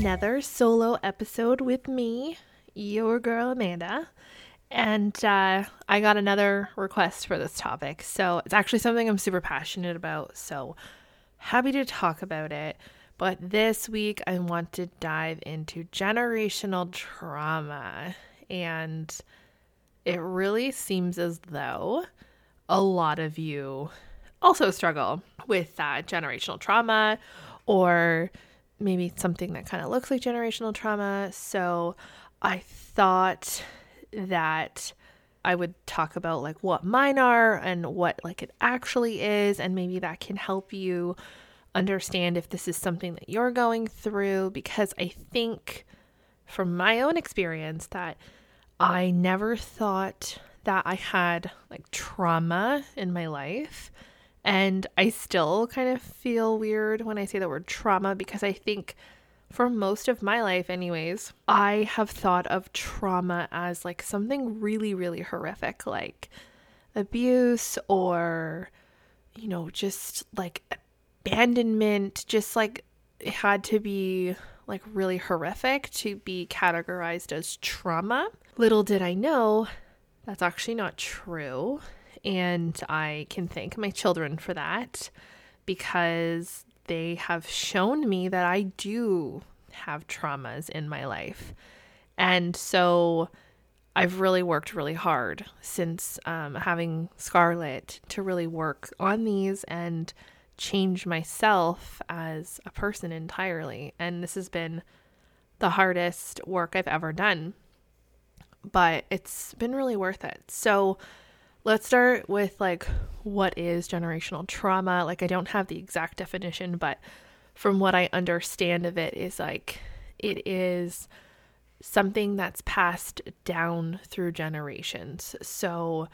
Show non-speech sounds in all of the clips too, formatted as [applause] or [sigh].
another solo episode with me, your girl Amanda. And uh, I got another request for this topic. So it's actually something I'm super passionate about. So happy to talk about it. But this week, I want to dive into generational trauma. And it really seems as though a lot of you also struggle with that generational trauma or maybe something that kind of looks like generational trauma. So I thought that I would talk about like what mine are and what like it actually is and maybe that can help you understand if this is something that you're going through because I think from my own experience that I never thought that I had like trauma in my life. And I still kind of feel weird when I say the word trauma because I think for most of my life, anyways, I have thought of trauma as like something really, really horrific, like abuse or, you know, just like abandonment, just like it had to be like really horrific to be categorized as trauma. Little did I know that's actually not true. And I can thank my children for that because they have shown me that I do have traumas in my life. And so I've really worked really hard since um, having Scarlett to really work on these and change myself as a person entirely. And this has been the hardest work I've ever done, but it's been really worth it. So let's start with like what is generational trauma? Like, I don't have the exact definition, but from what I understand of it, is like it is something that's passed down through generations. So,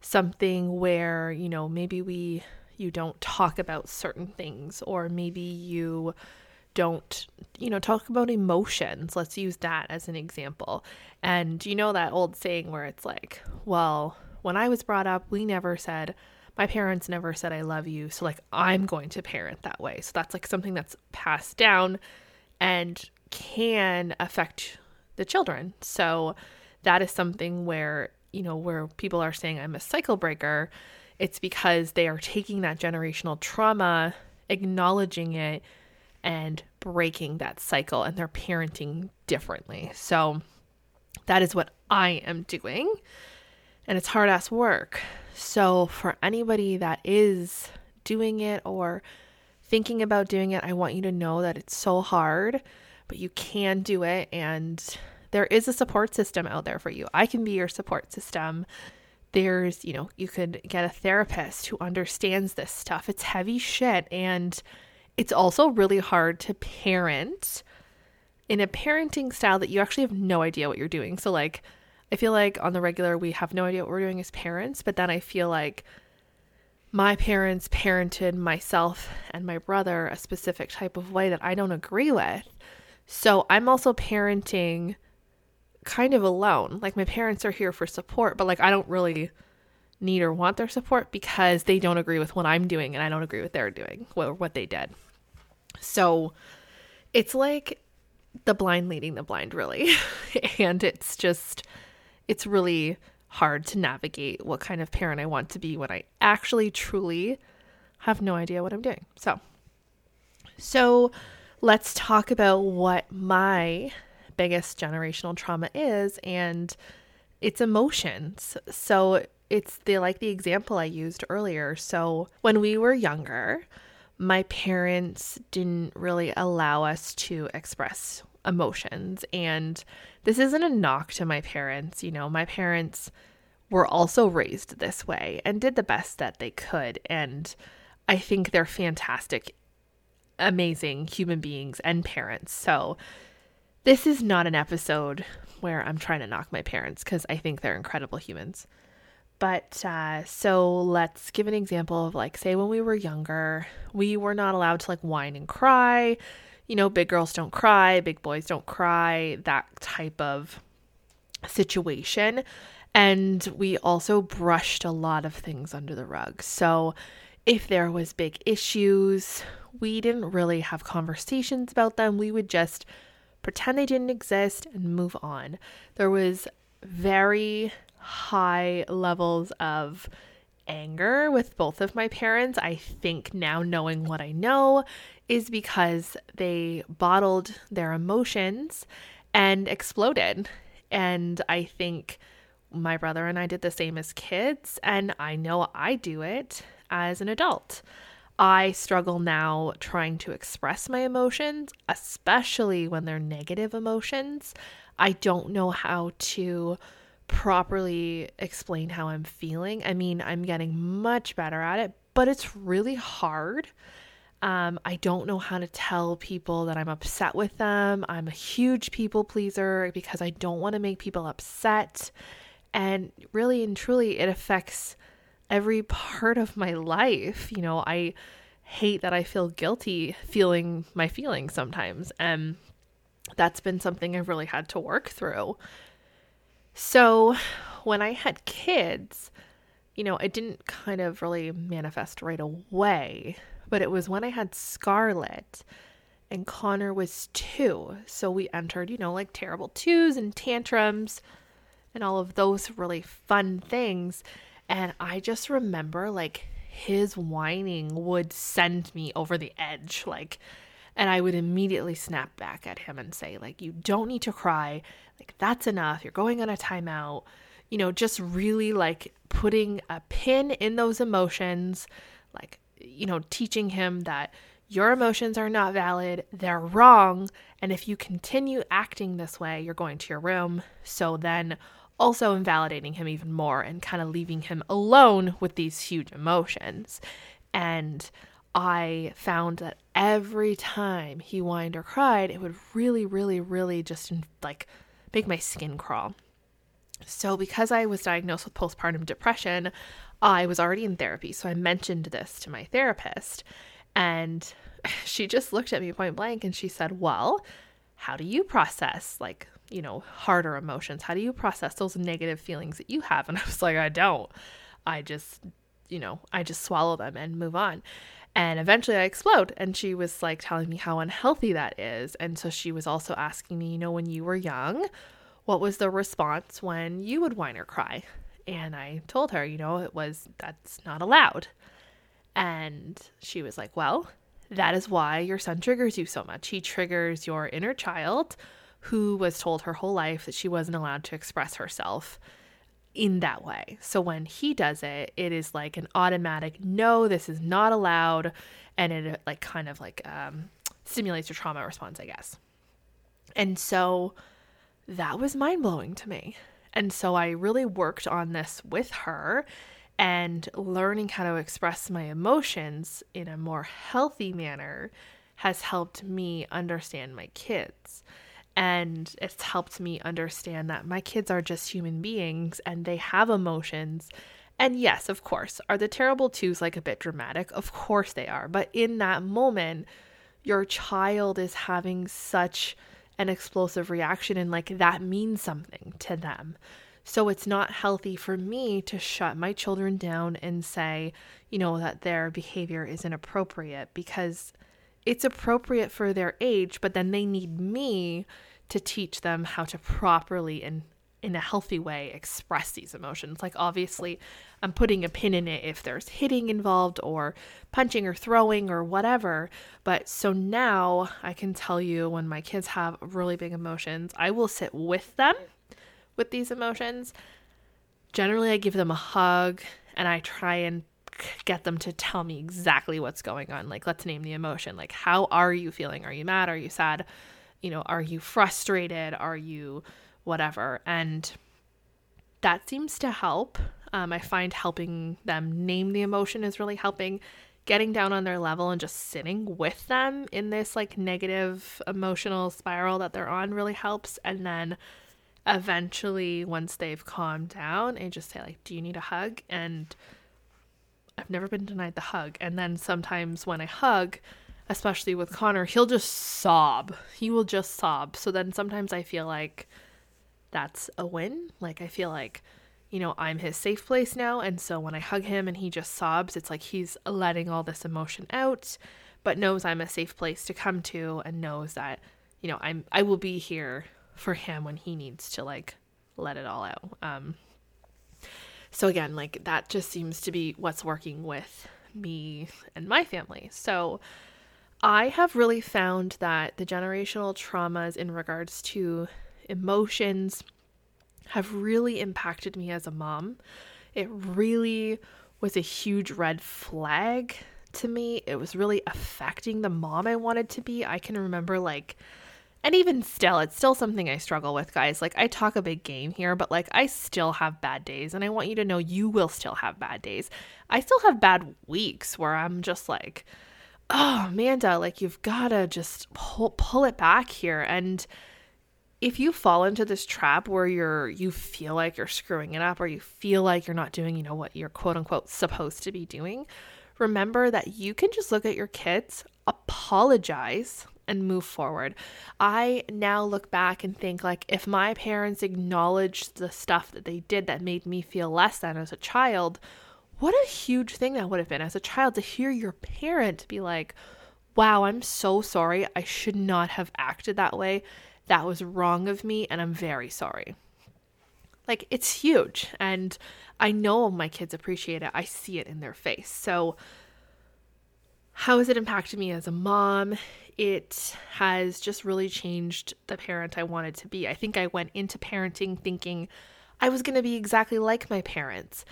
something where, you know, maybe we you don't talk about certain things or maybe you don't you know talk about emotions let's use that as an example and you know that old saying where it's like well when i was brought up we never said my parents never said i love you so like i'm going to parent that way so that's like something that's passed down and can affect the children so that is something where you know where people are saying i'm a cycle breaker it's because they are taking that generational trauma, acknowledging it, and breaking that cycle, and they're parenting differently. So that is what I am doing. And it's hard ass work. So, for anybody that is doing it or thinking about doing it, I want you to know that it's so hard, but you can do it. And there is a support system out there for you. I can be your support system there's, you know, you could get a therapist who understands this stuff. It's heavy shit. And it's also really hard to parent in a parenting style that you actually have no idea what you're doing. So, like, I feel like on the regular, we have no idea what we're doing as parents, but then I feel like my parents parented myself and my brother a specific type of way that I don't agree with. So, I'm also parenting kind of alone. Like my parents are here for support, but like I don't really need or want their support because they don't agree with what I'm doing and I don't agree with their doing what what they did. So it's like the blind leading the blind really. [laughs] and it's just it's really hard to navigate what kind of parent I want to be when I actually truly have no idea what I'm doing. So so let's talk about what my biggest generational trauma is and it's emotions. So it's the like the example I used earlier. So when we were younger, my parents didn't really allow us to express emotions and this isn't a knock to my parents, you know, my parents were also raised this way and did the best that they could and I think they're fantastic amazing human beings and parents. So this is not an episode where I'm trying to knock my parents because I think they're incredible humans. But uh, so let's give an example of like, say, when we were younger, we were not allowed to like whine and cry. You know, big girls don't cry, big boys don't cry, that type of situation. And we also brushed a lot of things under the rug. So if there was big issues, we didn't really have conversations about them. We would just pretend they didn't exist, and move on. There was very high levels of anger with both of my parents. I think now, knowing what I know, is because they bottled their emotions and exploded. And I think my brother and I did the same as kids, and I know I do it as an adult. I struggle now trying to express my emotions, especially when they're negative emotions. I don't know how to properly explain how I'm feeling. I mean, I'm getting much better at it, but it's really hard. Um, I don't know how to tell people that I'm upset with them. I'm a huge people pleaser because I don't want to make people upset. And really and truly, it affects every part of my life. You know, I hate that I feel guilty feeling my feelings sometimes. And that's been something I've really had to work through. So when I had kids, you know, it didn't kind of really manifest right away, but it was when I had Scarlett and Connor was two. So we entered, you know, like terrible twos and tantrums and all of those really fun things. And I just remember like his whining would send me over the edge. Like, and I would immediately snap back at him and say, like, you don't need to cry. Like, that's enough. You're going on a timeout. You know, just really like putting a pin in those emotions, like, you know, teaching him that your emotions are not valid, they're wrong. And if you continue acting this way, you're going to your room. So then also invalidating him even more and kind of leaving him alone with these huge emotions. And I found that every time he whined or cried, it would really, really, really just like make my skin crawl. So, because I was diagnosed with postpartum depression, I was already in therapy. So, I mentioned this to my therapist, and [laughs] she just looked at me point blank and she said, Well, how do you process like you know, harder emotions? How do you process those negative feelings that you have? [laughs] And I was like, I don't. I just, you know, I just swallow them and move on. And eventually I explode. And she was like telling me how unhealthy that is. And so she was also asking me, you know, when you were young, what was the response when you would whine or cry? And I told her, you know, it was that's not allowed. And she was like, well, that is why your son triggers you so much. He triggers your inner child who was told her whole life that she wasn't allowed to express herself in that way. So when he does it, it is like an automatic no, this is not allowed, and it like kind of like um, stimulates your trauma response, I guess. And so that was mind blowing to me. And so I really worked on this with her and learning how to express my emotions in a more healthy manner has helped me understand my kids. And it's helped me understand that my kids are just human beings and they have emotions. And yes, of course, are the terrible twos like a bit dramatic? Of course they are. But in that moment, your child is having such an explosive reaction and like that means something to them. So it's not healthy for me to shut my children down and say, you know, that their behavior is inappropriate because it's appropriate for their age, but then they need me to teach them how to properly and in a healthy way express these emotions. Like, obviously, I'm putting a pin in it if there's hitting involved or punching or throwing or whatever. But so now I can tell you when my kids have really big emotions, I will sit with them with these emotions. Generally, I give them a hug and I try and get them to tell me exactly what's going on. Like, let's name the emotion. Like, how are you feeling? Are you mad? Are you sad? You know, are you frustrated? Are you whatever? And that seems to help. Um, I find helping them name the emotion is really helping. Getting down on their level and just sitting with them in this like negative emotional spiral that they're on really helps. And then eventually, once they've calmed down, I just say, like, do you need a hug? And I've never been denied the hug. And then sometimes when I hug, especially with Connor, he'll just sob. He will just sob. So then sometimes I feel like that's a win. Like I feel like, you know, I'm his safe place now. And so when I hug him and he just sobs, it's like he's letting all this emotion out, but knows I'm a safe place to come to and knows that, you know, I'm I will be here for him when he needs to like let it all out. Um so again, like that just seems to be what's working with me and my family. So I have really found that the generational traumas in regards to emotions have really impacted me as a mom. It really was a huge red flag to me. It was really affecting the mom I wanted to be. I can remember like and even still, it's still something I struggle with, guys. Like, I talk a big game here, but like, I still have bad days, and I want you to know you will still have bad days. I still have bad weeks where I'm just like, oh, Amanda, like, you've got to just pull, pull it back here. And if you fall into this trap where you're, you feel like you're screwing it up, or you feel like you're not doing, you know, what you're quote unquote supposed to be doing, remember that you can just look at your kids, apologize, and move forward. I now look back and think like if my parents acknowledged the stuff that they did that made me feel less than as a child, what a huge thing that would have been as a child to hear your parent be like, "Wow, I'm so sorry. I should not have acted that way. That was wrong of me and I'm very sorry." Like it's huge and I know my kids appreciate it. I see it in their face. So how has it impacted me as a mom? It has just really changed the parent I wanted to be. I think I went into parenting thinking I was going to be exactly like my parents.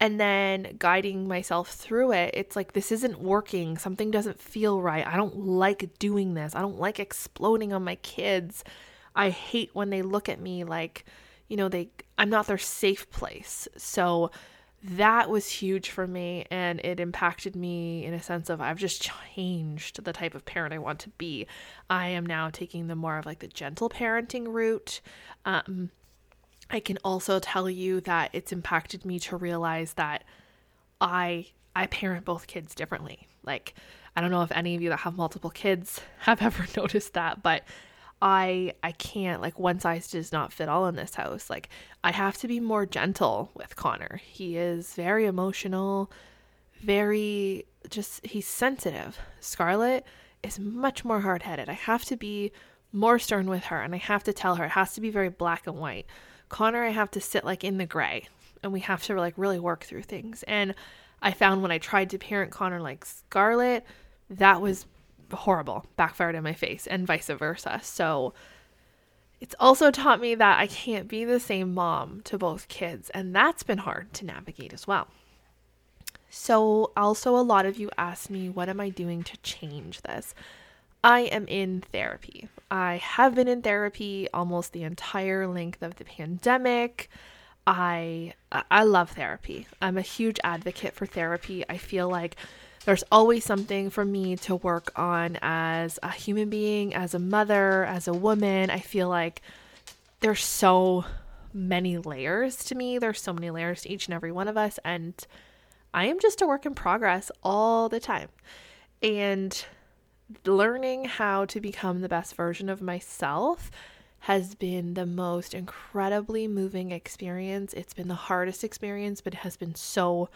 And then guiding myself through it, it's like, this isn't working. Something doesn't feel right. I don't like doing this. I don't like exploding on my kids. I hate when they look at me like, you know, they I'm not their safe place. So that was huge for me and it impacted me in a sense of I've just changed the type of parent I want to be. I am now taking the more of like the gentle parenting route. Um, I can also tell you that it's impacted me to realize that I I parent both kids differently. Like I don't know if any of you that have multiple kids have [laughs] ever noticed that, but I I can't like one size does not fit all in this house. Like I have to be more gentle with Connor. He is very emotional, very just he's sensitive. Scarlett is much more hard-headed. I have to be more stern with her and I have to tell her it has to be very black and white. Connor I have to sit like in the gray and we have to like really work through things. And I found when I tried to parent Connor like Scarlett, that was horrible, backfired in my face, and vice versa. So it's also taught me that I can't be the same mom to both kids, and that's been hard to navigate as well. So, also, a lot of you ask me, what am I doing to change this? I am in therapy. I have been in therapy almost the entire length of the pandemic. I I love therapy. I'm a huge advocate for therapy. I feel like there's always something for me to work on as a human being, as a mother, as a woman. I feel like there's so many layers to me. There's so many layers to each and every one of us. And I am just a work in progress all the time. And learning how to become the best version of myself has been the most incredibly moving experience. It's been the hardest experience, but it has been so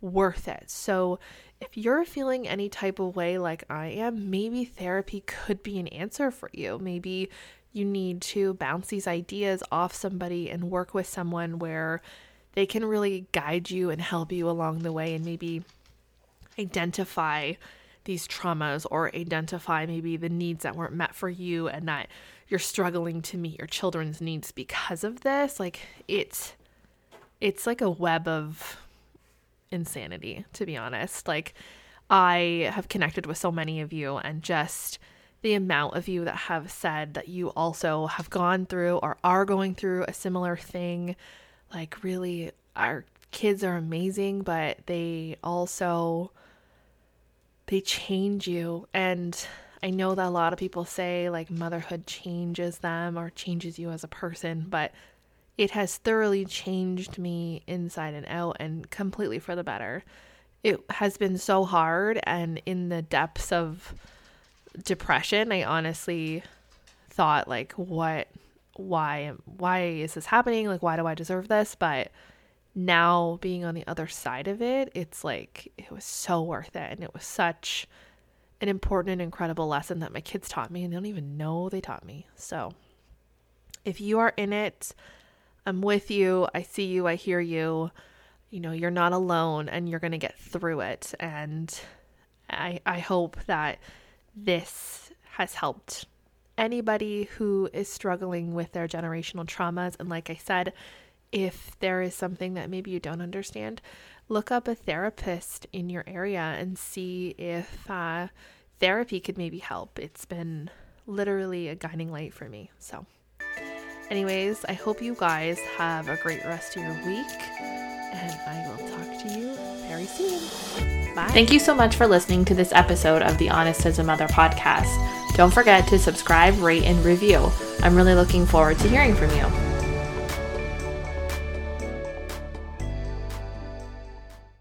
worth it. So, if you're feeling any type of way like I am, maybe therapy could be an answer for you. Maybe you need to bounce these ideas off somebody and work with someone where they can really guide you and help you along the way and maybe identify these traumas or identify maybe the needs that weren't met for you and that you're struggling to meet your children's needs because of this like it's it's like a web of insanity, to be honest. Like, I have connected with so many of you, and just the amount of you that have said that you also have gone through or are going through a similar thing. Like, really, our kids are amazing, but they also they change you and I know that a lot of people say like motherhood changes them or changes you as a person, but it has thoroughly changed me inside and out and completely for the better. It has been so hard, and in the depths of depression, I honestly thought, like, what, why, why is this happening? Like, why do I deserve this? But now being on the other side of it, it's like, it was so worth it. And it was such an important and incredible lesson that my kids taught me, and they don't even know they taught me. So, if you are in it, I'm with you. I see you. I hear you. You know, you're not alone and you're going to get through it. And I, I hope that this has helped anybody who is struggling with their generational traumas. And like I said, if there is something that maybe you don't understand, look up a therapist in your area and see if uh, therapy could maybe help. It's been literally a guiding light for me. So, anyways, I hope you guys have a great rest of your week, and I will talk to you very soon. Bye. Thank you so much for listening to this episode of the Honest as a Mother podcast. Don't forget to subscribe, rate, and review. I'm really looking forward to hearing from you.